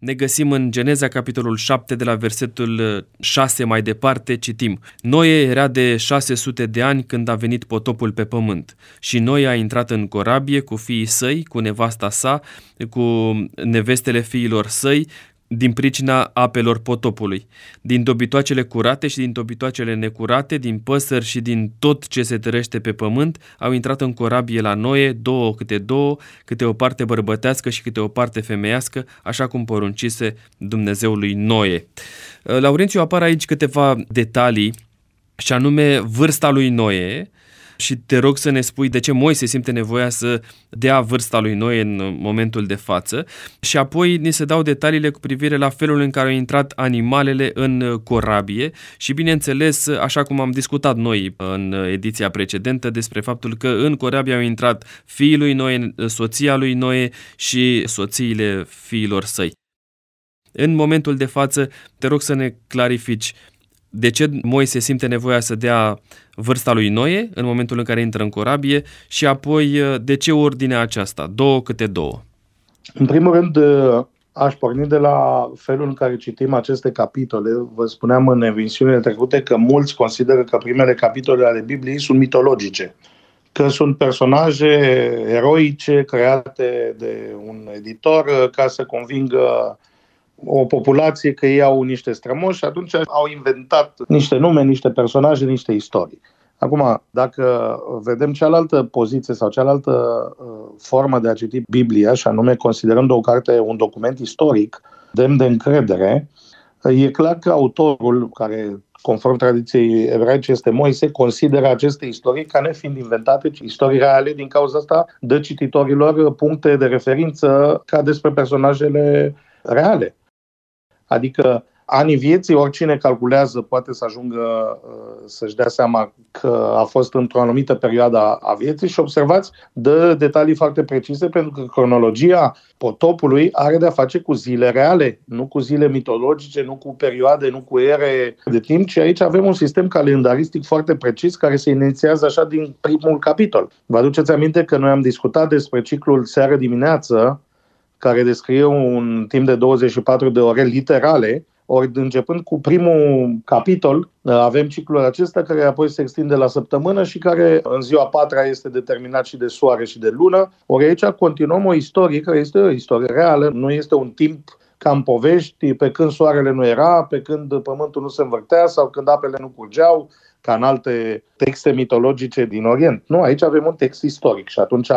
ne găsim în Geneza, capitolul 7, de la versetul 6 mai departe, citim. Noe era de 600 de ani când a venit potopul pe pământ și Noe a intrat în corabie cu fiii săi, cu nevasta sa, cu nevestele fiilor săi, din pricina apelor potopului, din dobitoacele curate și din dobitoacele necurate, din păsări și din tot ce se tărește pe pământ, au intrat în corabie la Noe, două câte două, câte o parte bărbătească și câte o parte femeiască, așa cum poruncise Dumnezeului Noe. Laurențiu, apar aici câteva detalii, și anume vârsta lui Noe, și te rog să ne spui de ce Moise simte nevoia să dea vârsta lui Noe în momentul de față și apoi ni se dau detaliile cu privire la felul în care au intrat animalele în corabie și bineînțeles, așa cum am discutat noi în ediția precedentă despre faptul că în corabie au intrat fiii lui Noe, soția lui Noe și soțiile fiilor săi. În momentul de față, te rog să ne clarifici de ce Moise simte nevoia să dea vârsta lui Noe în momentul în care intră în corabie și apoi uh, de ce ordinea aceasta, două câte două? În primul rând, uh, aș porni de la felul în care citim aceste capitole. Vă spuneam în emisiunile trecute că mulți consideră că primele capitole ale Bibliei sunt mitologice, că sunt personaje eroice create de un editor uh, ca să convingă o populație că ei au niște strămoși și atunci au inventat niște nume, niște personaje, niște istorii. Acum, dacă vedem cealaltă poziție sau cealaltă uh, formă de a citi Biblia, și anume considerând o carte un document istoric demn de încredere, e clar că autorul, care conform tradiției ebraice este Moise, consideră aceste istorii ca nefiind inventate, ci istorii reale, din cauza asta dă cititorilor puncte de referință ca despre personajele reale. Adică anii vieții, oricine calculează poate să ajungă uh, să-și dea seama că a fost într-o anumită perioadă a vieții și observați, dă detalii foarte precise pentru că cronologia potopului are de-a face cu zile reale, nu cu zile mitologice, nu cu perioade, nu cu ere de timp, ci aici avem un sistem calendaristic foarte precis care se inițiază așa din primul capitol. Vă aduceți aminte că noi am discutat despre ciclul seară-dimineață care descrie un timp de 24 de ore literale, ori începând cu primul capitol, avem ciclul acesta care apoi se extinde la săptămână și care în ziua patra este determinat și de soare și de lună. Ori aici continuăm o istorie care este o istorie reală, nu este un timp ca în povești, pe când soarele nu era, pe când pământul nu se învârtea sau când apele nu curgeau, ca în alte texte mitologice din Orient. Nu, aici avem un text istoric și atunci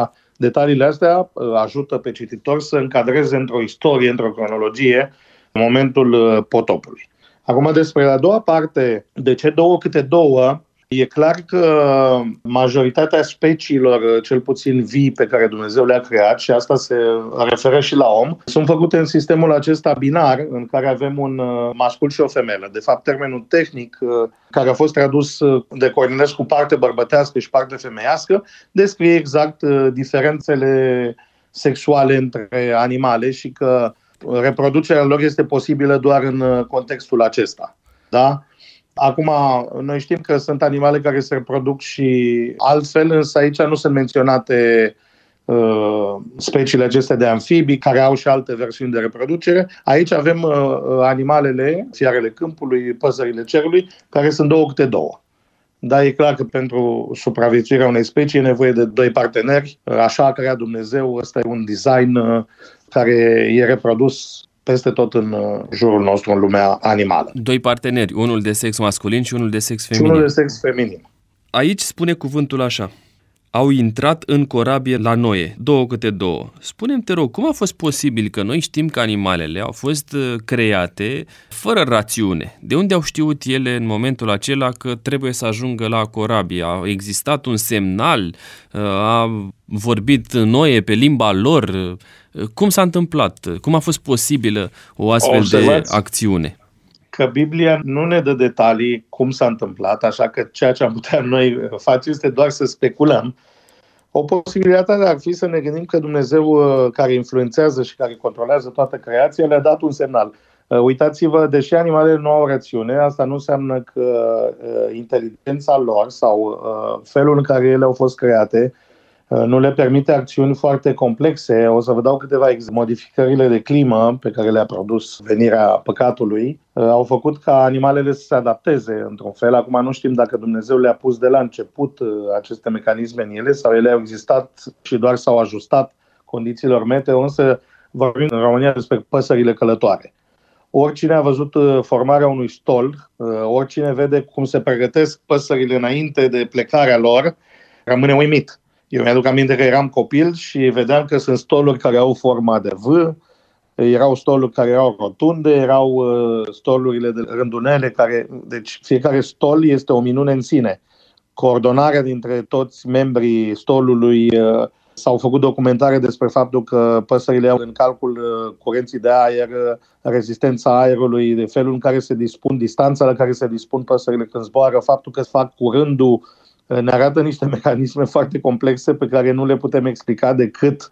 Detaliile astea uh, ajută pe cititor să încadreze într-o istorie, într-o cronologie, momentul uh, potopului. Acum despre a doua parte, de ce două câte două, E clar că majoritatea speciilor, cel puțin vii, pe care Dumnezeu le-a creat, și asta se referă și la om, sunt făcute în sistemul acesta binar, în care avem un uh, mascul și o femelă. De fapt, termenul tehnic, uh, care a fost tradus uh, de Cornilescu parte bărbătească și parte femeiască, descrie exact diferențele sexuale între animale și că reproducerea lor este posibilă doar în contextul acesta. Da? Acum, noi știm că sunt animale care se reproduc și altfel, însă aici nu sunt menționate uh, speciile acestea de amfibii, care au și alte versiuni de reproducere. Aici avem uh, animalele, fiarele câmpului, păsările cerului, care sunt două câte două. Dar e clar că pentru supraviețuirea unei specii e nevoie de doi parteneri. Așa a creat Dumnezeu, ăsta e un design uh, care e reprodus peste tot în uh, jurul nostru, în lumea animală. Doi parteneri, unul de sex masculin și unul de sex feminin. Și unul de sex feminin. Aici spune cuvântul așa. Au intrat în corabie la Noe, două câte două. Spunem te rog, cum a fost posibil că noi știm că animalele au fost uh, create fără rațiune? De unde au știut ele în momentul acela că trebuie să ajungă la corabie? A existat un semnal? Uh, a vorbit Noe pe limba lor? Cum s-a întâmplat? Cum a fost posibilă o astfel Observați de acțiune? Că Biblia nu ne dă detalii cum s-a întâmplat, așa că ceea ce am putea noi face este doar să speculăm. O posibilitate ar fi să ne gândim că Dumnezeu uh, care influențează și care controlează toată creația le-a dat un semnal. Uh, uitați-vă, deși animalele nu au rațiune, asta nu înseamnă că uh, inteligența lor sau felul în care ele au fost create Uh, nu le permite acțiuni foarte complexe. O să vă dau câteva exemple. Modificările de climă pe care le-a produs venirea păcatului uh, au făcut ca animalele să se adapteze într-un fel. Acum nu știm dacă Dumnezeu le-a pus de la început uh, aceste mecanisme în ele sau ele au existat și doar s-au ajustat condițiilor meteo, însă vorbim în România despre păsările călătoare. Oricine a văzut formarea unui stol, oricine vede cum se pregătesc păsările înainte de plecarea lor, rămâne uimit eu mi-aduc aminte că eram copil și vedeam că sunt stoluri care au forma de V, erau stoluri care erau rotunde, erau uh, stolurile de rândunele, care, deci fiecare stol este o minune în sine. Coordonarea dintre toți membrii stolului uh, S-au făcut documentare despre faptul că păsările au în calcul uh, curenții de aer, rezistența aerului, de felul în care se dispun, distanța la care se dispun păsările când zboară, faptul că fac cu rândul ne arată niște mecanisme foarte complexe pe care nu le putem explica decât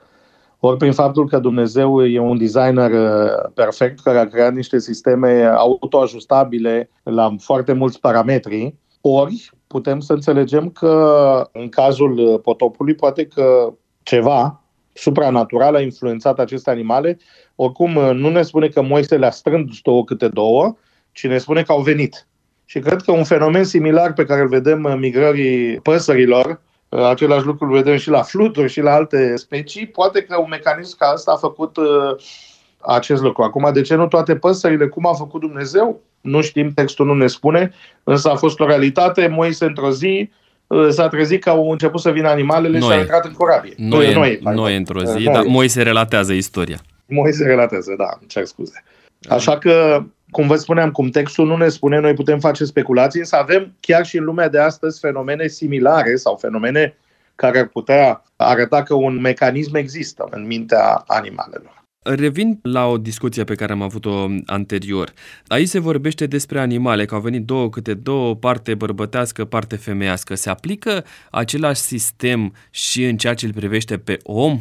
ori prin faptul că Dumnezeu e un designer uh, perfect care a creat niște sisteme autoajustabile la foarte mulți parametri, ori putem să înțelegem că în cazul potopului poate că ceva supranatural a influențat aceste animale. Oricum, nu ne spune că Moise le-a strâns două câte două, ci ne spune că au venit. Și cred că un fenomen similar pe care îl vedem în migrării păsărilor, uh, același lucru îl vedem și la fluturi și la alte specii, poate că un mecanism ca ăsta a făcut uh, acest lucru. Acum, de ce nu toate păsările? Cum a făcut Dumnezeu? Nu știm, textul nu ne spune, însă a fost o realitate. Moise într-o zi uh, s-a trezit că au început să vină animalele Noe. și a intrat în corabie. Noi, noi, noi într-o zi, dar Moise relatează istoria. Moise relatează, da, cer scuze. Așa că cum vă spuneam, cum textul nu ne spune, noi putem face speculații, însă avem chiar și în lumea de astăzi fenomene similare sau fenomene care ar putea arăta că un mecanism există în mintea animalelor. Revin la o discuție pe care am avut-o anterior. Aici se vorbește despre animale, că au venit două câte două, parte bărbătească, parte femeiască. Se aplică același sistem și în ceea ce îl privește pe om?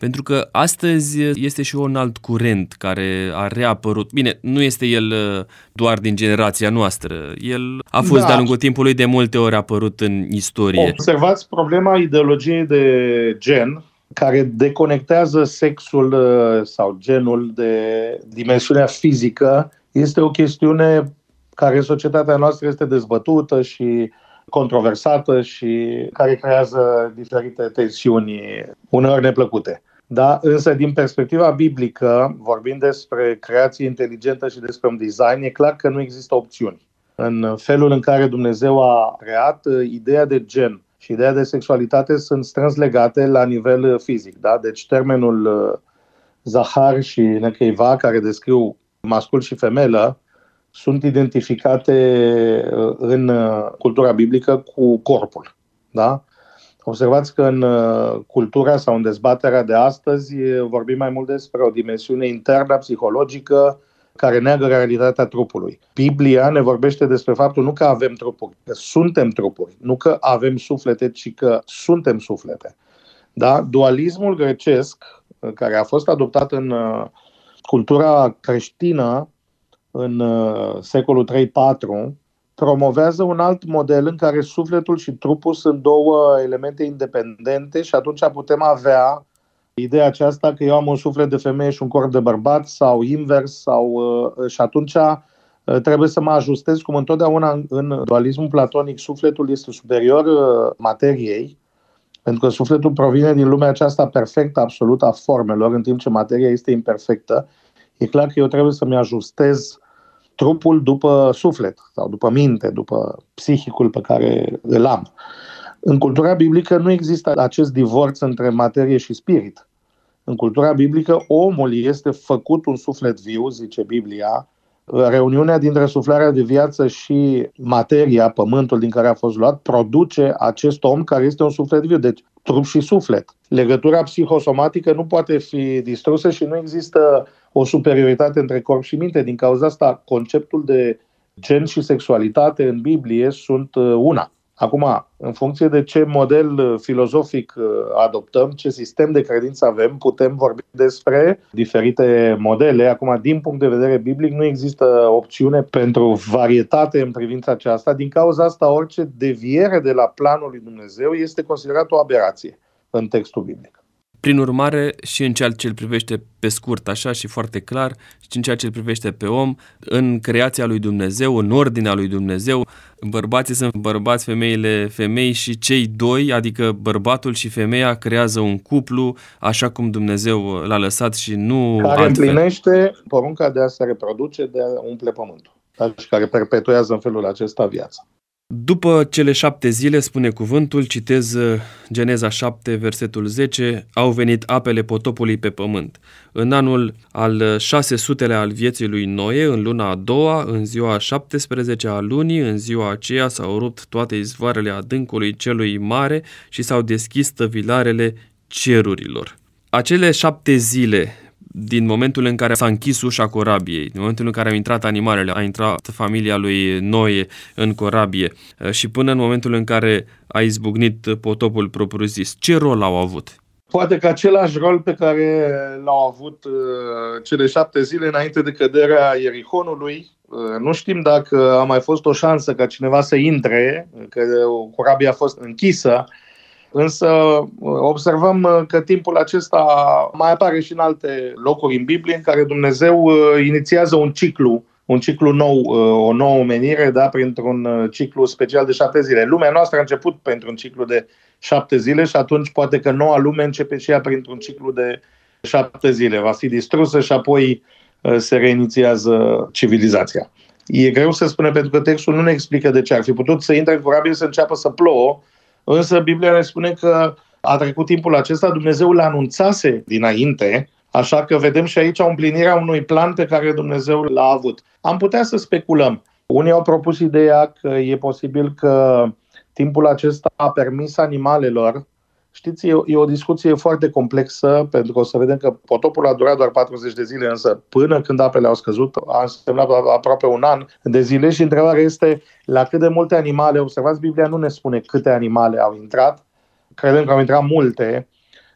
Pentru că astăzi este și un alt curent care a reapărut. Bine, nu este el uh, doar din generația noastră. El a fost da. de-a lungul timpului de multe ori apărut în istorie. Observați problema ideologiei de gen care deconectează sexul uh, sau genul de dimensiunea fizică. Este o chestiune care în societatea noastră este dezbătută și controversată și care creează diferite tensiuni uneori neplăcute. Da? Însă, din perspectiva biblică, vorbind despre creație inteligentă și despre un design, e clar că nu există opțiuni. În felul în care Dumnezeu a creat, ideea de gen și ideea de sexualitate sunt strâns legate la nivel fizic. Da? Deci, termenul uh, Zahar și Necheiva, care descriu mascul și femelă, sunt identificate uh, în uh, cultura biblică cu corpul. Da? Observați că în uh, cultura sau în dezbaterea de astăzi vorbim mai mult despre o dimensiune internă, psihologică, care neagă realitatea trupului. Biblia ne vorbește despre faptul nu că avem trupuri, că suntem trupuri, nu că avem suflete, ci că suntem suflete. Da? Dualismul grecesc, uh, care a fost adoptat în uh, cultura creștină în secolul 3-4, promovează un alt model în care sufletul și trupul sunt două elemente independente și atunci putem avea ideea aceasta că eu am un suflet de femeie și un corp de bărbat sau invers sau uh, și atunci uh, trebuie să mă ajustez cum întotdeauna în dualismul platonic sufletul este superior uh, materiei pentru că sufletul provine din lumea aceasta perfectă, absolută a formelor, în timp ce materia este imperfectă. E clar că eu trebuie să-mi ajustez trupul după suflet sau după minte, după psihicul pe care îl am. În cultura biblică nu există acest divorț între materie și spirit. În cultura biblică, omul este făcut un suflet viu, zice Biblia, reuniunea dintre suflarea de viață și materia, pământul din care a fost luat, produce acest om care este un suflet viu. Deci, trup și suflet. Legătura psihosomatică nu poate fi distrusă și nu există o superioritate între corp și minte. Din cauza asta, conceptul de gen și sexualitate în Biblie sunt uh, una. Acum, în funcție de ce model uh, filozofic uh, adoptăm, ce sistem de credință avem, putem vorbi despre diferite modele. Acum, din punct de vedere biblic, nu există opțiune pentru varietate în privința aceasta. Din cauza asta, orice deviere de la planul lui Dumnezeu este considerat o aberație. în textul biblic. Prin urmare, și în ceea ce îl privește pe scurt, așa și foarte clar, și în ceea ce îl privește pe om, în creația lui Dumnezeu, în ordinea lui Dumnezeu, bărbații sunt bărbați, femeile femei și cei doi, adică bărbatul și femeia, creează un cuplu așa cum Dumnezeu l-a lăsat și nu Care altfel. împlinește porunca de a se reproduce, de a umple pământul și care perpetuează în felul acesta viața. După cele șapte zile, spune cuvântul, citez uh, Geneza 7, versetul 10, au venit apele potopului pe pământ. În anul al 600-lea al vieții lui Noe, în luna a doua, în ziua 17 a lunii, în ziua aceea s-au rupt toate izvoarele adâncului celui mare și s-au deschis tăvilarele cerurilor. Acele șapte zile din momentul în care s-a închis ușa corabiei, din momentul în care au intrat animalele, a intrat familia lui Noe în corabie uh, și până în momentul în care a izbucnit potopul propriu-zis, ce rol au avut? Poate că același rol pe care l-au avut uh, cele șapte zile înainte de căderea Ierihonului. Uh, nu știm dacă a mai fost o șansă ca cineva să intre, că corabia a fost închisă, Însă observăm uh, că timpul acesta mai apare și în alte locuri în Biblie în care Dumnezeu uh, inițiază un ciclu un ciclu nou, uh, o nouă omenire, da, printr-un ciclu special de șapte zile. Lumea noastră a început pentru un ciclu de șapte zile și atunci poate că noua lume începe și ea printr-un ciclu de șapte zile. Va fi distrusă și apoi se reinițiază civilizația. E greu să spune pentru că textul nu ne explică de ce ar fi putut să intre în curabil să înceapă să plouă Însă Biblia ne spune că a trecut timpul acesta, Dumnezeu l-a anunțase dinainte, așa că vedem și aici împlinirea unui plan pe care Dumnezeu l-a avut. Am putea să speculăm. Unii au propus ideea că e posibil că timpul acesta a permis animalelor Știți, e, e o discuție foarte complexă, pentru că o să vedem că potopul a durat doar 40 de zile, însă până când apele au scăzut, a însemnat aproape un an de zile. Și întrebarea este la cât de multe animale, observați, Biblia nu ne spune câte animale au intrat, credem că au intrat multe,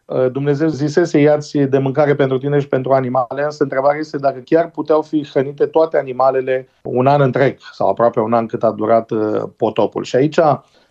uh, Dumnezeu zisese iați de mâncare pentru tine și pentru animale, însă întrebarea este dacă chiar puteau fi hrănite toate animalele un an întreg sau aproape un an cât a durat uh, potopul. Și aici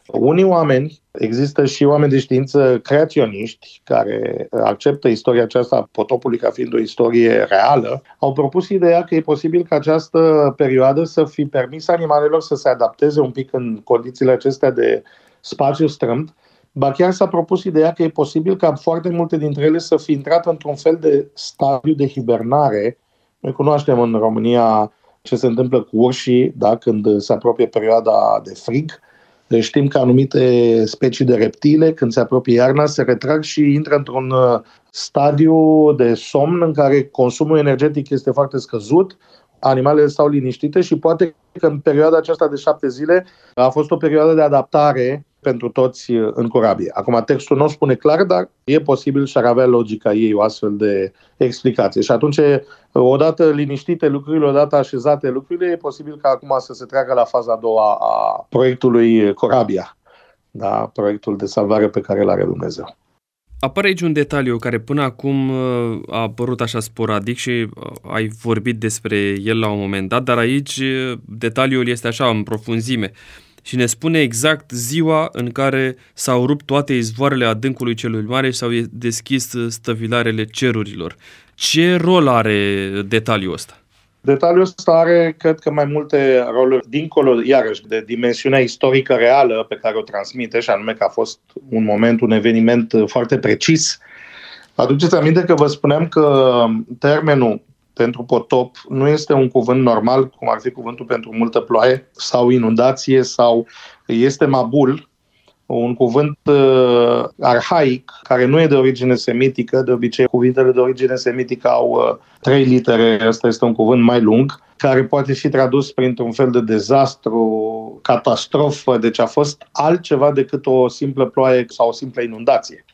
unii oameni, există și oameni de știință creaționiști care acceptă istoria aceasta a potopului ca fiind o istorie reală, au propus ideea că e posibil ca această perioadă să fi permis animalelor să se adapteze un pic în condițiile acestea de spațiu strâmt, ba chiar s-a propus ideea că e posibil ca foarte multe dintre ele să fi intrat într-un fel de stadiu de hibernare. Noi cunoaștem în România ce se întâmplă cu urșii da, când se apropie perioada de frig, deci știm că anumite specii de reptile, când se apropie iarna, se retrag și intră într-un uh, stadiu de somn în care consumul energetic este foarte scăzut, animalele stau liniștite și poate că în perioada aceasta de șapte zile a fost o perioadă de adaptare pentru toți uh, în corabie. Acum, textul nu spune clar, dar e posibil și ar avea logica ei o astfel de explicație. Și atunci, uh, odată liniștite lucrurile, odată așezate lucrurile, e posibil ca acum să se treacă la faza a doua a proiectului Corabia, da? proiectul de salvare pe care îl are Dumnezeu. Apare aici un detaliu care până acum uh, a apărut așa sporadic și ai vorbit despre el la un moment dat, dar aici detaliul este așa în profunzime și ne spune exact ziua în care s-au rupt toate izvoarele adâncului celui mare și s-au deschis stăvilarele cerurilor. Ce rol are detaliul ăsta? Detaliul ăsta are, cred că, mai multe roluri, dincolo, iarăși, de dimensiunea istorică reală pe care o transmite, și anume că a fost un moment, un eveniment foarte precis. Aduceți aminte că vă spuneam că termenul pentru potop nu este un cuvânt normal, cum ar fi cuvântul pentru multă ploaie sau inundație sau este mabul, un cuvânt uh, arhaic care nu e de origine semitică, de obicei cuvintele de origine semitică au uh, trei litere, ăsta este un cuvânt mai lung, care poate fi tradus printr-un fel de dezastru, catastrofă, deci a fost altceva decât o simplă ploaie sau o simplă inundație.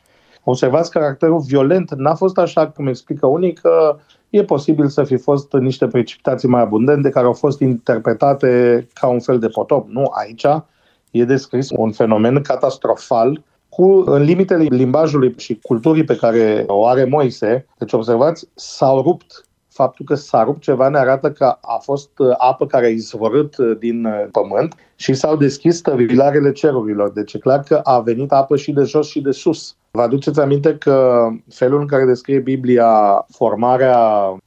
Observați caracterul violent, n-a fost așa cum explică unii că e posibil să fi fost niște precipitații mai abundente care au fost interpretate ca un fel de potop. Nu, aici e descris un fenomen catastrofal cu în limitele limbajului și culturii pe care o are Moise. Deci observați, s-au rupt faptul că s-a rupt ceva ne arată că a fost uh, apă care a izvorât uh, din uh, pământ și s-au deschis stăvilarele cerurilor. Deci e clar că a venit apă și de jos și de sus. Vă aduceți aminte că felul în care descrie Biblia formarea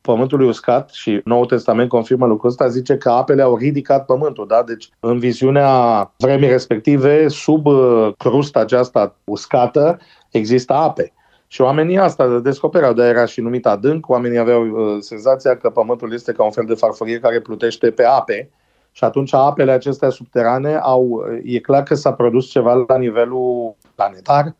pământului uscat și Noul Testament confirmă lucrul ăsta, zice că apele au ridicat pământul, da? Deci în viziunea vremii respective, sub crusta aceasta uscată, există ape. Și oamenii asta descopereau, de era și numit adânc, oamenii aveau uh, senzația că pământul este ca un fel de farfurie care plutește pe ape și atunci apele acestea subterane au, e clar că s-a produs ceva la nivelul planetar,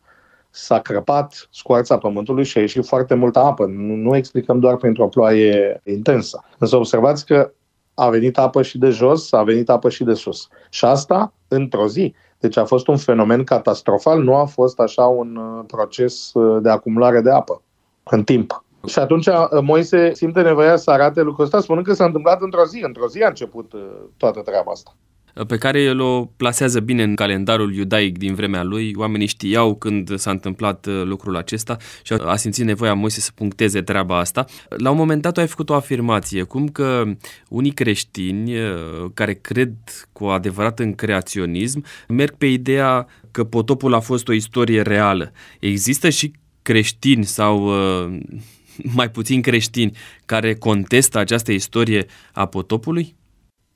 s-a crăpat scoarța pământului și a ieșit foarte multă apă. Nu, nu explicăm doar printr-o ploaie intensă. Însă observați că a venit apă și de jos, a venit apă și de sus. Și asta într-o zi. Deci a fost un fenomen catastrofal, nu a fost așa un uh, proces uh, de acumulare de apă în timp. Și atunci uh, Moise simte nevoia să arate lucrul ăsta, spunând că s-a întâmplat într-o zi. Într-o zi a început toată treaba asta pe care el o plasează bine în calendarul iudaic din vremea lui. Oamenii știau când s-a întâmplat lucrul acesta și a simțit nevoia Moise să puncteze treaba asta. La un moment dat tu ai făcut o afirmație, cum că unii creștini care cred cu adevărat în creaționism merg pe ideea că potopul a fost o istorie reală. Există și creștini sau mai puțin creștini care contestă această istorie a potopului?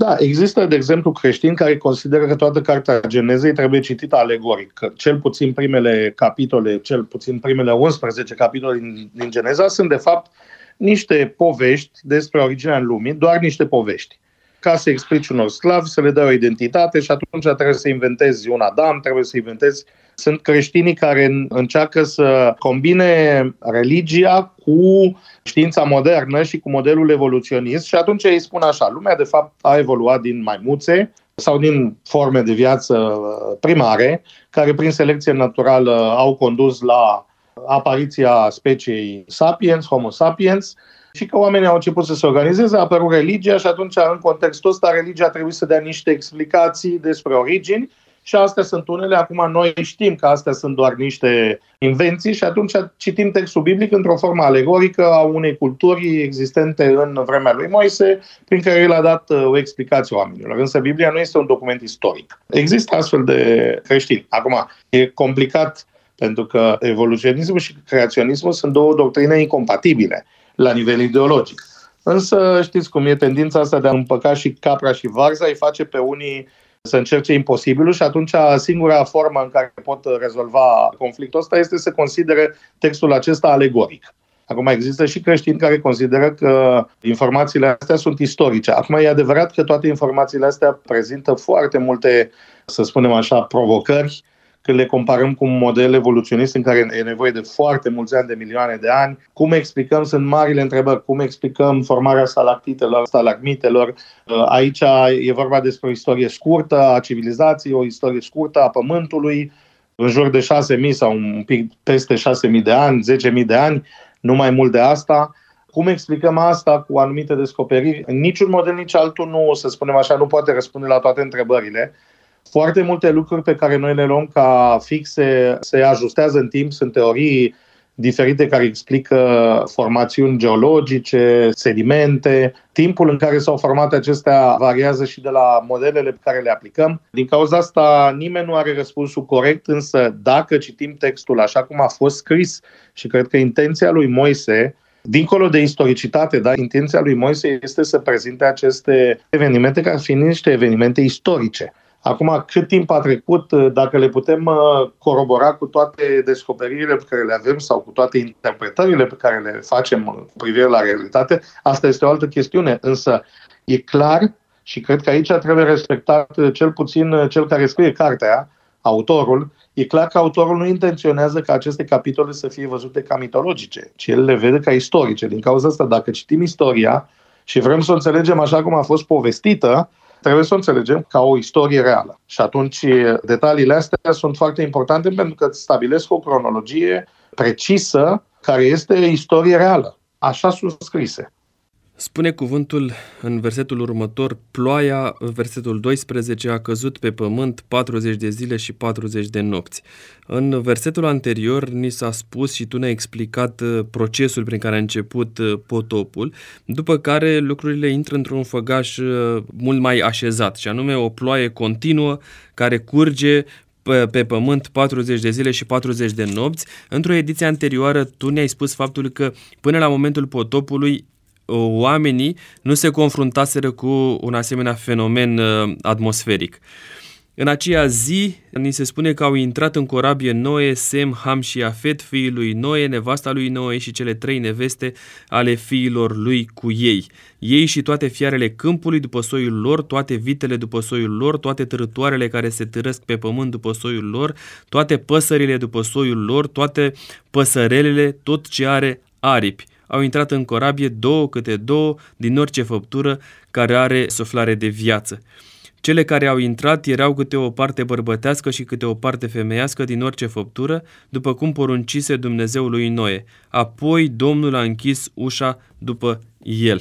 Da, există, de exemplu, creștini care consideră că toată cartea Genezei trebuie citită alegoric, că cel puțin primele capitole, cel puțin primele 11 capitole din, din Geneza sunt, de fapt, niște povești despre originea lumii, doar niște povești. Ca să explici unor sclavi, să le dai o identitate și atunci trebuie să inventezi un Adam, trebuie să inventezi sunt creștinii care încearcă să combine religia cu știința modernă și cu modelul evoluționist și atunci îi spun așa, lumea de fapt a evoluat din maimuțe sau din forme de viață primare, care prin selecție naturală au condus la apariția speciei sapiens, homo sapiens, și că oamenii au început să se organizeze, a apărut religia și atunci, în contextul ăsta, religia trebuie să dea niște explicații despre origini și astea sunt unele. Acum noi știm că astea sunt doar niște invenții și atunci citim textul biblic într-o formă alegorică a unei culturi existente în vremea lui Moise, prin care el a dat uh, o explicație oamenilor. Însă Biblia nu este un document istoric. Există astfel de creștini. Acum, e complicat pentru că evoluționismul și creaționismul sunt două doctrine incompatibile la nivel ideologic. Însă știți cum e tendința asta de a împăca și capra și varza, îi face pe unii să încerce imposibilul și atunci singura formă în care pot rezolva conflictul ăsta este să considere textul acesta alegoric. Acum există și creștini care consideră că informațiile astea sunt istorice. Acum e adevărat că toate informațiile astea prezintă foarte multe, să spunem așa, provocări când le comparăm cu un model evoluționist în care e nevoie de foarte mulți ani, de milioane de ani. Cum explicăm, sunt marile întrebări, cum explicăm formarea salactitelor, stalagmitelor. Uh, aici e vorba despre o istorie scurtă a civilizației, o istorie scurtă a Pământului, în jur de 6.000 sau un pic peste 6.000 de ani, 10.000 de ani, nu mai mult de asta. Cum explicăm asta cu anumite descoperiri? Niciun model, nici altul nu, să spunem așa, nu poate răspunde la toate întrebările. Foarte multe lucruri pe care noi le luăm ca fixe se ajustează în timp, sunt teorii diferite care explică formațiuni geologice, sedimente. Timpul în care s-au format acestea variază și de la modelele pe care le aplicăm. Din cauza asta nimeni nu are răspunsul corect, însă dacă citim textul așa cum a fost scris și cred că intenția lui Moise Dincolo de istoricitate, da, intenția lui Moise este să prezinte aceste evenimente ca fiind niște evenimente istorice. Acum, cât timp a trecut, uh, dacă le putem uh, corobora cu toate descoperirile pe care le avem sau cu toate interpretările pe care le facem cu privire la realitate, asta este o altă chestiune. Însă, e clar și cred că aici trebuie respectat uh, cel puțin cel care scrie cartea, autorul, e clar că autorul nu intenționează ca aceste capitole să fie văzute ca mitologice, ci el le vede ca istorice. Din cauza asta, dacă citim istoria și vrem să o înțelegem așa cum a fost povestită, trebuie să o înțelegem ca o istorie reală. Și atunci detaliile astea sunt foarte importante pentru că stabilesc o cronologie precisă care este istorie reală. Așa sunt scrise. Spune cuvântul în versetul următor, ploaia, versetul 12, a căzut pe pământ 40 de zile și 40 de nopți. În versetul anterior ni s-a spus și tu ne-ai explicat uh, procesul prin care a început uh, potopul, după care lucrurile intră într-un făgaș uh, mult mai așezat, și anume o ploaie continuă care curge pe, pe pământ 40 de zile și 40 de nopți. Într-o ediție anterioară tu ne-ai spus faptul că până la momentul potopului oamenii nu se confruntaseră cu un asemenea fenomen uh, atmosferic. În aceea zi, ni se spune că au intrat în corabie Noe, Sem, Ham și Afet, fiii lui Noe, nevasta lui Noe și cele trei neveste ale fiilor lui cu ei. Ei și toate fiarele câmpului după soiul lor, toate vitele după soiul lor, toate târătoarele care se târăsc pe pământ după soiul lor, toate păsările după soiul lor, toate păsărelele, tot ce are aripi au intrat în corabie două câte două din orice făptură care are suflare de viață. Cele care au intrat erau câte o parte bărbătească și câte o parte femeiască din orice făptură, după cum poruncise Dumnezeul lui Noe. Apoi Domnul a închis ușa după el.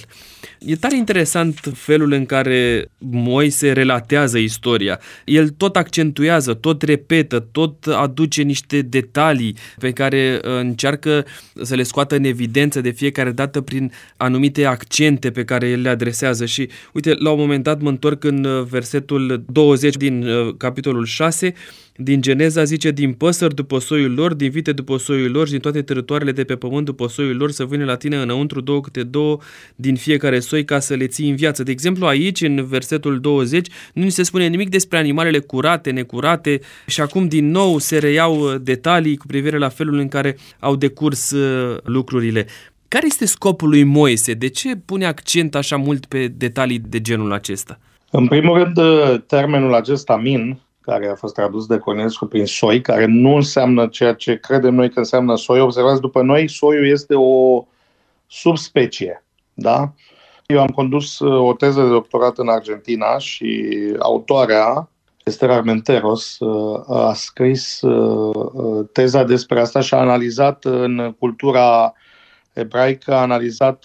E tare interesant felul în care Moise relatează istoria. El tot accentuează, tot repetă, tot aduce niște detalii pe care uh, încearcă să le scoată în evidență de fiecare dată prin anumite accente pe care el le adresează. Și uite, la un moment dat mă întorc în uh, versetul 20 din uh, capitolul 6 din Geneza zice, din păsări după soiul lor, din vite după soiul lor și din toate teritoriile de pe pământ după soiul lor să vină la tine înăuntru două câte două din fiecare soi ca să le ții în viață. De exemplu, aici, în versetul 20, nu ni se spune nimic despre animalele curate, necurate și acum din nou se reiau uh, detalii cu privire la felul în care au decurs uh, lucrurile. Care este scopul lui Moise? De ce pune accent așa mult pe detalii de genul acesta? În primul rând, uh, termenul acesta min care a fost tradus de Corneliuscu prin soi, care nu înseamnă ceea ce credem noi că înseamnă soi. Observați, după noi, soiul este o subspecie. Da? Eu am condus uh, o teză de doctorat în Argentina și autoarea, Esther Armenteros, uh, a scris uh, teza despre asta și a analizat în cultura ebraică, a analizat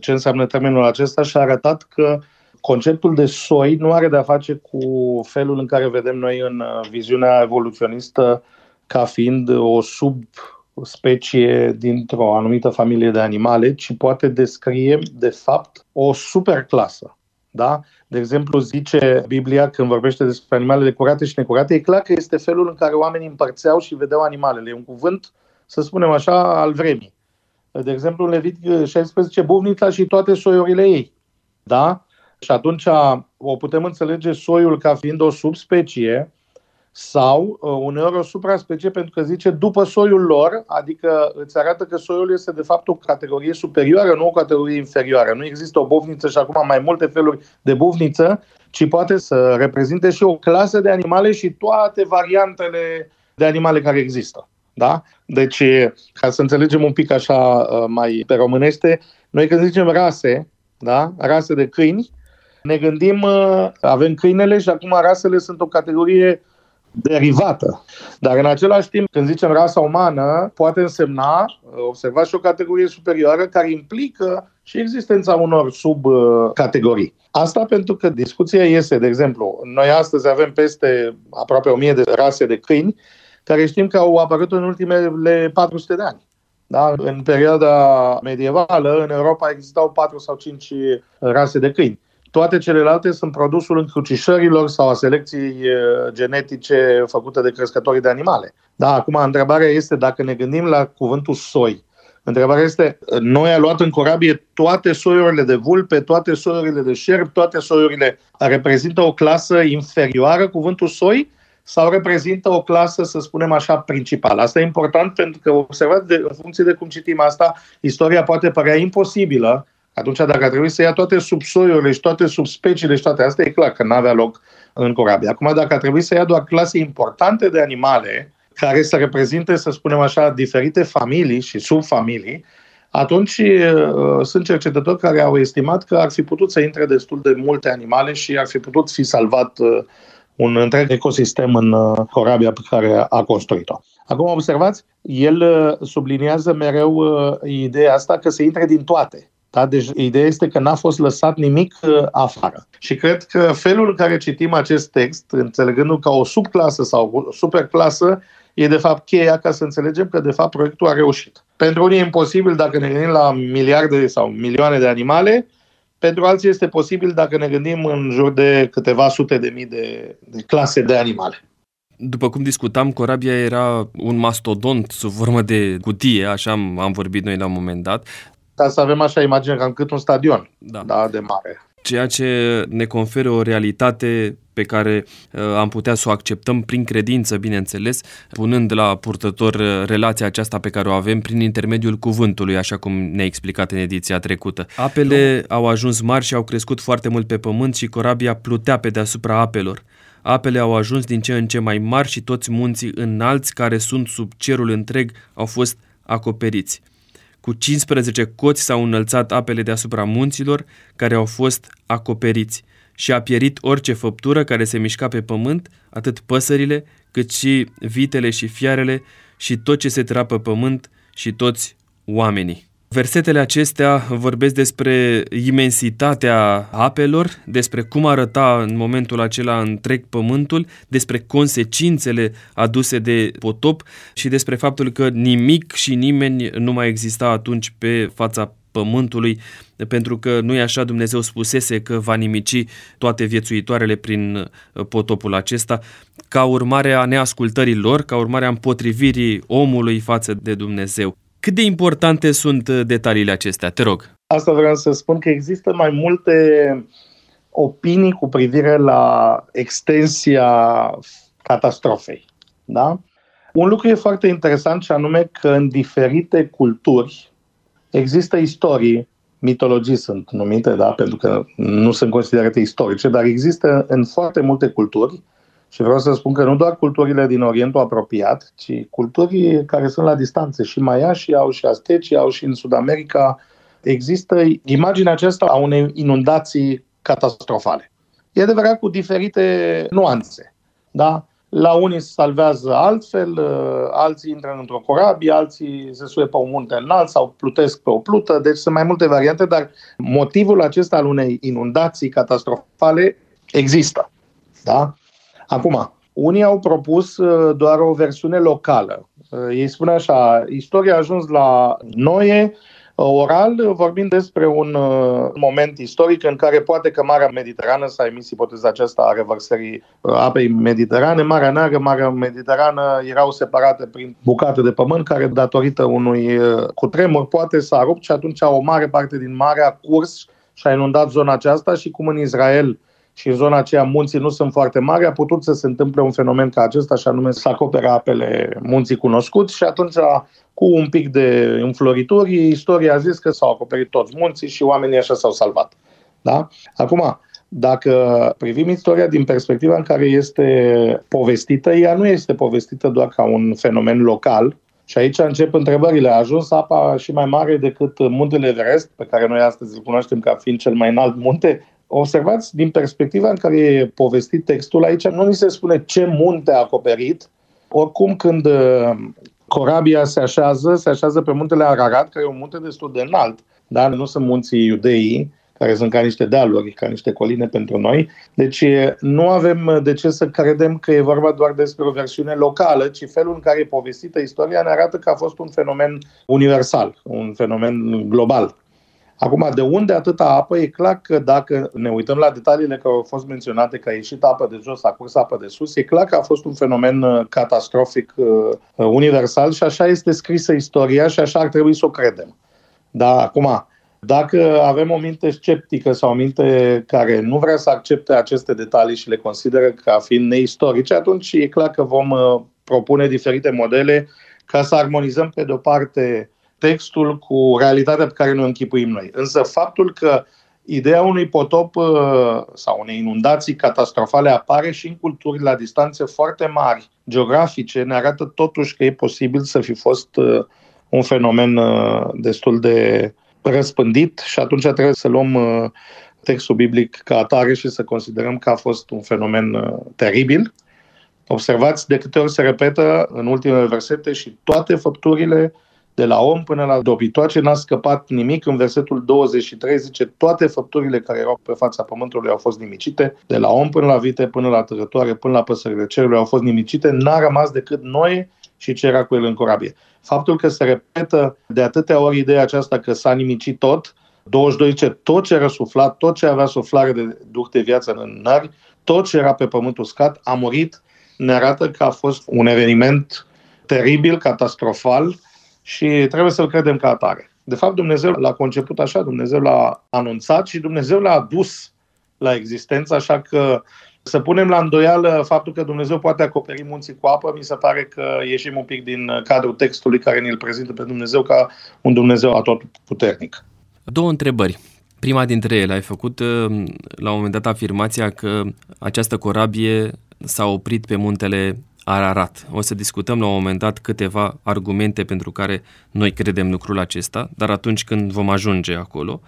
ce înseamnă termenul acesta și a arătat că conceptul de soi nu are de-a face cu felul în care vedem noi în uh, viziunea evoluționistă ca fiind o subspecie dintr-o anumită familie de animale, ci poate descrie, de fapt, o superclasă. Da? De exemplu, zice Biblia când vorbește despre animalele curate și necurate, e clar că este felul în care oamenii împărțeau și vedeau animalele. E un cuvânt, să spunem așa, al vremii. De exemplu, în Levit 16, buvnița și toate soiurile ei. Da? Și atunci o putem înțelege soiul ca fiind o subspecie sau uh, uneori o supraspecie pentru că zice după soiul lor, adică îți arată că soiul este de fapt o categorie superioară, nu o categorie inferioară. Nu există o bufniță și acum mai multe feluri de bufniță, ci poate să reprezinte și o clasă de animale și toate variantele de animale care există. Da? Deci, ca să înțelegem un pic așa uh, mai pe românește, noi când zicem rase, da? rase de câini, ne gândim, uh, avem câinele și acum rasele sunt o categorie derivată. Dar în același timp, când zicem rasa umană, poate însemna, uh, observați, și o categorie superioară care implică și existența unor subcategorii. Asta pentru că discuția este, de exemplu, noi astăzi avem peste aproape 1000 de rase de câini, care știm că au apărut în ultimele 400 de ani. Da? În perioada medievală, în Europa existau 4 sau 5 rase de câini. Toate celelalte sunt produsul încrucișărilor sau a selecției genetice făcute de crescătorii de animale. Da, acum întrebarea este dacă ne gândim la cuvântul soi. Întrebarea este, noi am luat în corabie toate soiurile de vulpe, toate soiurile de șerp, toate soiurile reprezintă o clasă inferioară, cuvântul soi, sau reprezintă o clasă, să spunem așa, principală. Asta e important pentru că, observați, de, în funcție de cum citim asta, istoria poate părea imposibilă, atunci, dacă ar trebui să ia toate subsoiurile și toate subspeciile și toate astea, e clar că nu avea loc în corabie. Acum, dacă ar trebui să ia doar clase importante de animale, care să reprezinte, să spunem așa, diferite familii și subfamilii, atunci uh, sunt cercetători care au estimat că ar fi putut să intre destul de multe animale și ar fi putut fi salvat uh, un întreg ecosistem în uh, corabia pe care a construit-o. Acum observați, el uh, subliniază mereu uh, ideea asta că se intre din toate. Da? Deci ideea este că n-a fost lăsat nimic uh, afară. Și cred că felul în care citim acest text, înțelegându-l ca o subclasă sau o superclasă, e de fapt cheia ca să înțelegem că de fapt proiectul a reușit. Pentru unii e imposibil dacă ne gândim la miliarde sau milioane de animale, pentru alții este posibil dacă ne gândim în jur de câteva sute de mii de, de clase de animale. După cum discutam, corabia era un mastodont sub formă de cutie, așa am, am vorbit noi la un moment dat. Ca să avem așa imagine cam cât un stadion da. Da, de mare. Ceea ce ne conferă o realitate pe care uh, am putea să o acceptăm prin credință, bineînțeles, punând la purtător uh, relația aceasta pe care o avem prin intermediul cuvântului, așa cum ne-a explicat în ediția trecută. Apele au ajuns mari și au crescut foarte mult pe pământ și corabia plutea pe deasupra apelor. Apele au ajuns din ce în ce mai mari și toți munții înalți care sunt sub cerul întreg au fost acoperiți. Cu 15 coți s-au înălțat apele deasupra munților care au fost acoperiți și a pierit orice făptură care se mișca pe pământ, atât păsările, cât și vitele și fiarele și tot ce se trapă pământ și toți oamenii. Versetele acestea vorbesc despre imensitatea apelor, despre cum arăta în momentul acela întreg pământul, despre consecințele aduse de potop și despre faptul că nimic și nimeni nu mai exista atunci pe fața pământului, pentru că nu e așa Dumnezeu spusese că va nimici toate viețuitoarele prin potopul acesta, ca urmare a neascultării lor, ca urmare a împotrivirii omului față de Dumnezeu. Cât de importante sunt uh, detaliile acestea? Te rog. Asta vreau să spun că există mai multe opinii cu privire la extensia catastrofei. Da? Un lucru e foarte interesant și anume că în diferite culturi există istorii, mitologii sunt numite, da? pentru că nu sunt considerate istorice, dar există în foarte multe culturi și vreau să spun că nu doar culturile din Orientul apropiat, ci culturi care sunt la distanțe. Și maiașii au și aztecii au și în Sud America. Există imaginea aceasta a unei inundații catastrofale. E adevărat cu diferite nuanțe. Da? La unii se salvează altfel, alții intră într-o corabie, alții se suie pe un munte înalt sau plutesc pe o plută, deci sunt mai multe variante, dar motivul acesta al unei inundații catastrofale există. Da? Acum, unii au propus uh, doar o versiune locală. Uh, ei spun așa, istoria a ajuns la Noie, uh, oral, vorbind despre un moment istoric în care poate că Marea Mediterană s-a emis ipoteza aceasta a revărsării apei mediterane. Marea Neagră, Marea Mediterană erau separate prin bucate de pământ care, datorită unui cutremur, poate s-a rupt și atunci o mare parte din mare a curs și a inundat zona aceasta și cum în Israel și în zona aceea munții nu sunt foarte mari, a putut să se întâmple un fenomen ca acesta, și anume să acopere apele munții cunoscuți și atunci cu un pic de înflorituri, istoria a zis că s-au acoperit toți munții și oamenii așa s-au salvat. Da? Acum, dacă privim istoria din perspectiva în care este povestită, ea nu este povestită doar ca un fenomen local, și aici încep întrebările. A ajuns apa și mai mare decât muntele Everest, pe care noi astăzi îl cunoaștem ca fiind cel mai înalt munte? Observați din perspectiva în care e povestit textul aici, nu ni se spune ce munte a acoperit. Oricum, când uh, corabia se așează, se așează pe muntele Ararat, care e un munte destul de înalt, dar nu sunt munții iudeii, care sunt ca niște dealuri, ca niște coline pentru noi. Deci nu avem de ce să credem că e vorba doar despre o versiune locală, ci felul în care e povestită istoria ne arată că a fost un fenomen universal, un fenomen global. Acum, de unde atâta apă? E clar că dacă ne uităm la detaliile care au fost menționate, că a ieșit apă de jos, a curs apă de sus, e clar că a fost un fenomen uh, catastrofic uh, uh, universal și așa este scrisă istoria și așa ar trebui să o credem. Dar acum, dacă avem o minte sceptică sau o minte care nu vrea să accepte aceste detalii și le consideră ca fiind neistorice, atunci e clar că vom propune diferite modele ca să armonizăm pe de o parte textul cu realitatea pe care ne închipuim noi. Însă faptul că ideea unui potop uh, sau unei inundații catastrofale apare și în culturi la distanțe foarte mari geografice ne arată totuși că e posibil să fi fost uh, un fenomen uh, destul de răspândit și atunci trebuie să luăm textul biblic ca atare și să considerăm că a fost un fenomen teribil. Observați de câte ori se repetă în ultimele versete și toate făpturile de la om până la dobitoace, n-a scăpat nimic. În versetul 23 zice, toate făpturile care erau pe fața pământului au fost nimicite, de la om până la vite, până la tărătoare, până la păsările cerului au fost nimicite, n-a rămas decât noi și ce era cu el în corabie. Faptul că se repetă de atâtea ori ideea aceasta că s-a nimicit tot, 22 zice, tot ce era suflat, tot ce avea suflare de duh de viață în nări, tot ce era pe pământ uscat, a murit, ne arată că a fost un eveniment teribil, catastrofal și trebuie să-l credem ca atare. De fapt, Dumnezeu l-a conceput așa, Dumnezeu l-a anunțat și Dumnezeu l-a adus la existență, așa că să punem la îndoială faptul că Dumnezeu poate acoperi munții cu apă, mi se pare că ieșim un pic din cadrul textului care ne-l prezintă pe Dumnezeu ca un Dumnezeu atot puternic. Două întrebări. Prima dintre ele, ai făcut uh, la un moment dat afirmația că această corabie s-a oprit pe muntele Ararat. O să discutăm la un moment dat câteva argumente pentru care noi credem lucrul acesta, dar atunci când vom ajunge acolo.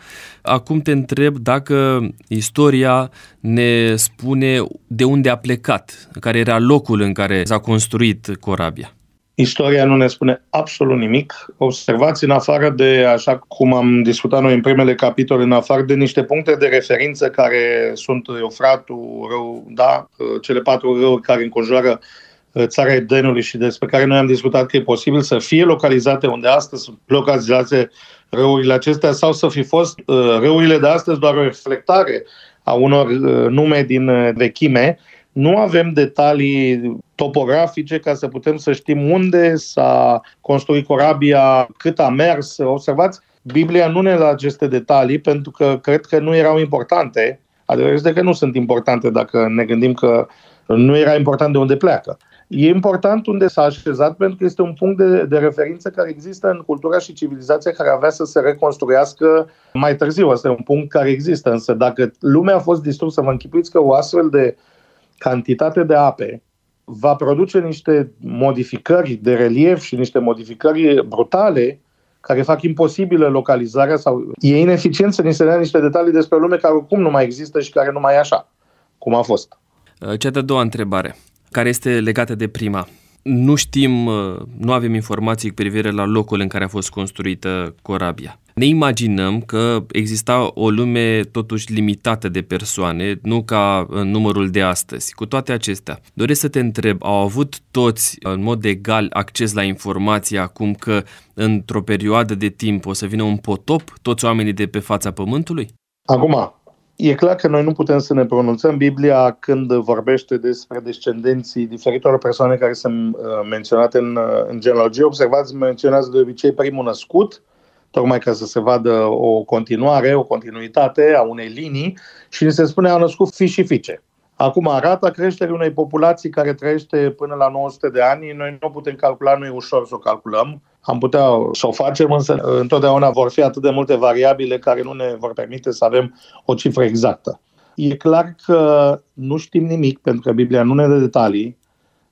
Acum te întreb dacă istoria ne spune de unde a plecat, care era locul în care s-a construit corabia. Istoria nu ne spune absolut nimic. Observați în afară de, așa cum am discutat noi în primele capitole, în afară de niște puncte de referință care sunt Eufratul, rău, da, cele patru râuri care înconjoară Uh, țara Edenului și despre care noi am discutat că e posibil să fie localizate unde astăzi sunt localizate râurile acestea sau să fi fost uh, râurile de astăzi doar o reflectare a unor uh, nume din vechime, nu avem detalii topografice ca să putem să știm unde s-a construit corabia, cât a mers. Observați, Biblia nu ne dă aceste detalii pentru că cred că nu erau importante. Adevărul este că nu sunt importante dacă ne gândim că nu era important de unde pleacă. E important unde s-a așezat pentru că este un punct de, de referință care există în cultura și civilizația care avea să se reconstruiască mai târziu. Asta e un punct care există, însă dacă lumea a fost distrusă, vă închipuiți că o astfel de cantitate de ape va produce niște modificări de relief și niște modificări brutale care fac imposibilă localizarea sau e ineficient să ni se dea niște detalii despre lume care oricum nu mai există și care nu mai e așa, cum a fost. Cea de-a doua întrebare care este legată de prima. Nu știm, uh, nu avem informații cu privire la locul în care a fost construită corabia. Ne imaginăm că exista o lume totuși limitată de persoane, nu ca în numărul de astăzi. Cu toate acestea, doresc să te întreb, au avut toți în mod egal acces la informație acum că într-o perioadă de timp o să vină un potop toți oamenii de pe fața pământului? Acum, E clar că noi nu putem să ne pronunțăm Biblia când vorbește despre descendenții diferitor persoane care sunt uh, menționate în, uh, în genealogie. Observați, menționează de obicei primul născut, tocmai ca să se vadă o continuare, o continuitate a unei linii și ni se spune a născut fi și fiice. Acum, arată creșterii unei populații care trăiește până la 900 de ani. Noi nu putem calcula, nu e ușor să o calculăm. Am putea să o facem, însă întotdeauna vor fi atât de multe variabile care nu ne vor permite să avem o cifră exactă. E clar că nu știm nimic, pentru că Biblia nu ne dă detalii,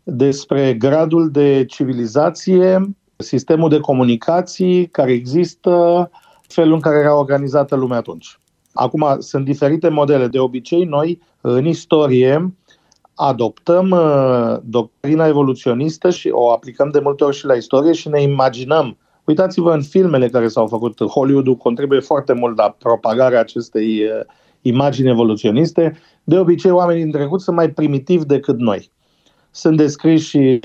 despre gradul de civilizație, sistemul de comunicații care există, felul în care era organizată lumea atunci. Acum, sunt diferite modele. De obicei, noi, în istorie, adoptăm uh, doctrina evoluționistă și o aplicăm de multe ori și la istorie și ne imaginăm. Uitați-vă în filmele care s-au făcut. Hollywood contribuie foarte mult la propagarea acestei uh, imagini evoluționiste. De obicei, oamenii din trecut sunt mai primitivi decât noi. Sunt descriși uh,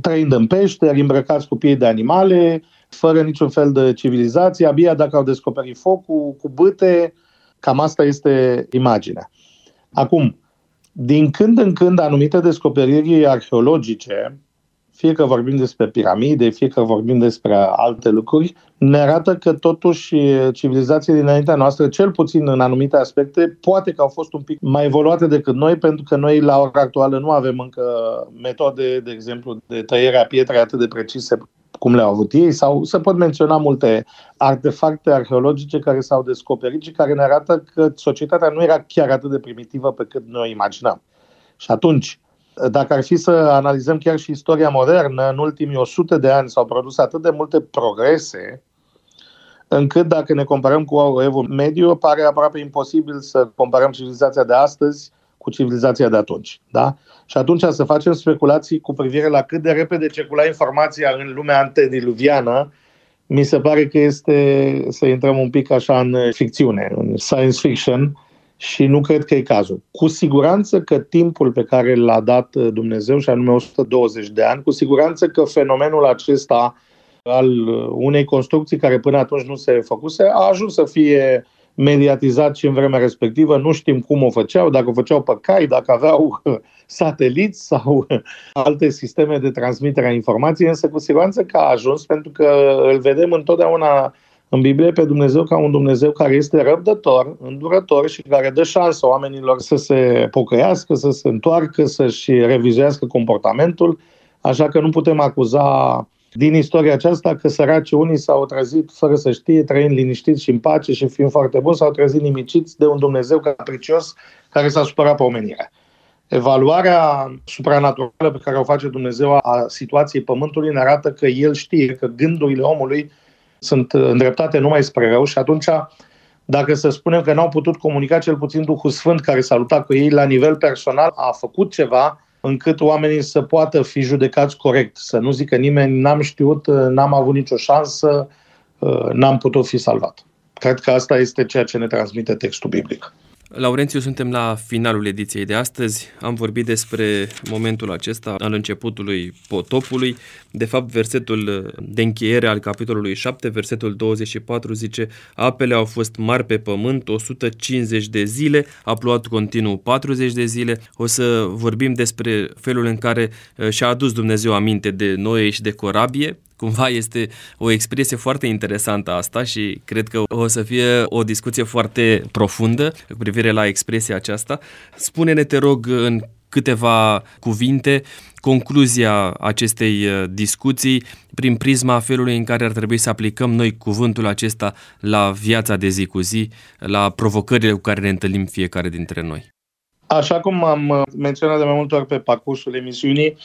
trăind în peșteri, îmbrăcați cu piei de animale, fără niciun fel de civilizație, abia dacă au descoperit focul, cu bâte, cam asta este imaginea. Acum, din când în când, anumite descoperiri arheologice, fie că vorbim despre piramide, fie că vorbim despre alte lucruri, ne arată că totuși civilizațiile dinaintea noastră, cel puțin în anumite aspecte, poate că au fost un pic mai evoluate decât noi, pentru că noi la ora actuală nu avem încă metode, de exemplu, de tăiere a pietrei atât de precise cum le-au avut ei, sau se pot menționa multe artefacte arheologice care s-au descoperit și care ne arată că societatea nu era chiar atât de primitivă pe cât noi imaginăm. Și atunci, dacă ar fi să analizăm chiar și istoria modernă, în ultimii 100 de ani s-au produs atât de multe progrese, încât dacă ne comparăm cu evul mediu, pare aproape imposibil să comparăm civilizația de astăzi cu civilizația de atunci. Da? Și atunci să facem speculații cu privire la cât de repede circula informația în lumea antediluviană mi se pare că este să intrăm un pic așa în ficțiune, în science fiction și nu cred că e cazul. Cu siguranță că timpul pe care l-a dat Dumnezeu, și anume 120 de ani, cu siguranță că fenomenul acesta al unei construcții care până atunci nu se făcuse, a ajuns să fie mediatizat și în vremea respectivă. Nu știm cum o făceau, dacă o făceau pe cai, dacă aveau sateliți sau alte sisteme de transmitere a informației, însă cu siguranță că a ajuns pentru că îl vedem întotdeauna în Biblie pe Dumnezeu ca un Dumnezeu care este răbdător, îndurător și care dă șansă oamenilor să se pocăiască, să se întoarcă, să-și revizuiască comportamentul, așa că nu putem acuza din istoria aceasta că săraci unii s-au trezit fără să știe, trăind liniștiți și în pace și fiind foarte buni, s-au trezit nimiciți de un Dumnezeu capricios care s-a supărat pe omenirea. Evaluarea supranaturală pe care o face Dumnezeu a situației Pământului ne arată că El știe că gândurile omului sunt îndreptate numai spre rău și atunci dacă să spunem că n-au putut comunica cel puțin Duhul Sfânt care s-a luptat cu ei la nivel personal, a făcut ceva încât oamenii să poată fi judecați corect, să nu zică nimeni n-am știut, n-am avut nicio șansă, n-am putut fi salvat. Cred că asta este ceea ce ne transmite textul biblic. Laurențiu, suntem la finalul ediției de astăzi. Am vorbit despre momentul acesta al începutului potopului. De fapt, versetul de încheiere al capitolului 7, versetul 24 zice Apele au fost mari pe pământ 150 de zile, a plouat continuu 40 de zile. O să vorbim despre felul în care uh, și-a adus Dumnezeu aminte de Noe și de corabie, Cumva este o expresie foarte interesantă asta și cred că o să fie o discuție foarte profundă cu privire la expresia aceasta. Spune-ne, te rog, în câteva cuvinte concluzia acestei uh, discuții prin prisma felului în care ar trebui să aplicăm noi cuvântul acesta la viața de zi cu zi, la provocările cu care ne întâlnim fiecare dintre noi. Așa cum am uh, menționat de mai multe ori pe parcursul emisiunii,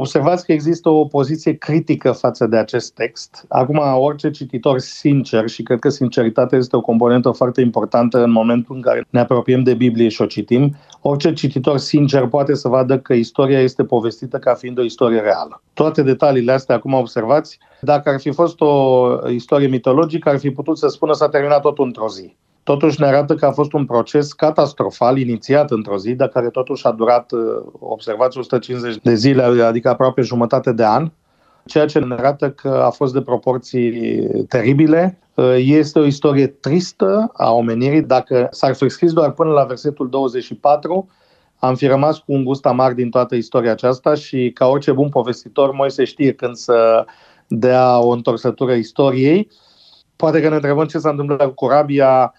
Observați că există o poziție critică față de acest text. Acum, orice cititor sincer, și cred că sinceritatea este o componentă foarte importantă în momentul în care ne apropiem de Biblie și o citim, orice cititor sincer poate să vadă că istoria este povestită ca fiind o istorie reală. Toate detaliile astea, acum observați, dacă ar fi fost o istorie mitologică, ar fi putut să spună s-a terminat totul într-o zi. Totuși ne arată că a fost un proces catastrofal inițiat într-o zi, dar care totuși a durat, uh, observați, 150 de zile, adică aproape jumătate de an, ceea ce ne arată că a fost de proporții teribile. Uh, este o istorie tristă a omenirii. Dacă s-ar fi scris doar până la versetul 24, am fi rămas cu un gust amar din toată istoria aceasta și ca orice bun povestitor, Moise știe când să dea o întorsătură istoriei. Poate că ne întrebăm ce s-a întâmplat cu corabia,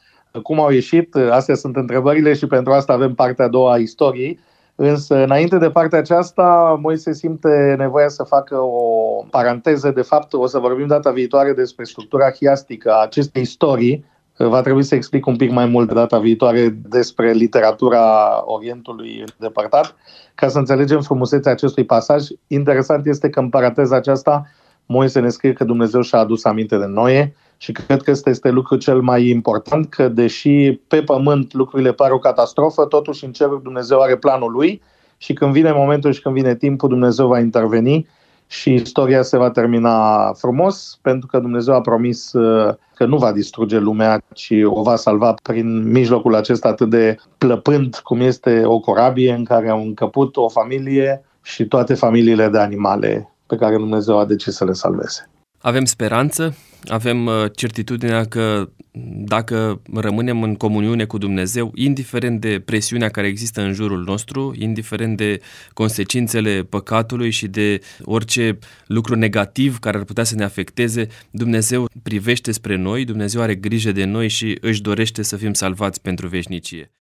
cum au ieșit, astea sunt întrebările și pentru asta avem partea a doua a istoriei. Însă, înainte de partea aceasta, Moise simte nevoia să facă o paranteză. De fapt, o să vorbim data viitoare despre structura hiastică a acestei istorii. Va trebui să explic un pic mai mult data viitoare despre literatura Orientului îndepărtat, ca să înțelegem frumusețea acestui pasaj. Interesant este că în paranteza aceasta Moise ne scrie că Dumnezeu și-a adus aminte de Noe, și cred că ăsta este lucru cel mai important, că deși pe pământ lucrurile par o catastrofă, totuși în cer Dumnezeu are planul lui și când vine momentul și când vine timpul, Dumnezeu va interveni și istoria se va termina frumos, pentru că Dumnezeu a promis uh, că nu va distruge lumea, ci o va salva prin mijlocul acesta atât de plăpând cum este o corabie în care au încăput o familie și toate familiile de animale pe care Dumnezeu a decis să le salveze. Avem speranță, avem uh, certitudinea că dacă rămânem în comuniune cu Dumnezeu, indiferent de presiunea care există în jurul nostru, indiferent de consecințele păcatului și de orice lucru negativ care ar putea să ne afecteze, Dumnezeu privește spre noi, Dumnezeu are grijă de noi și își dorește să fim salvați pentru veșnicie.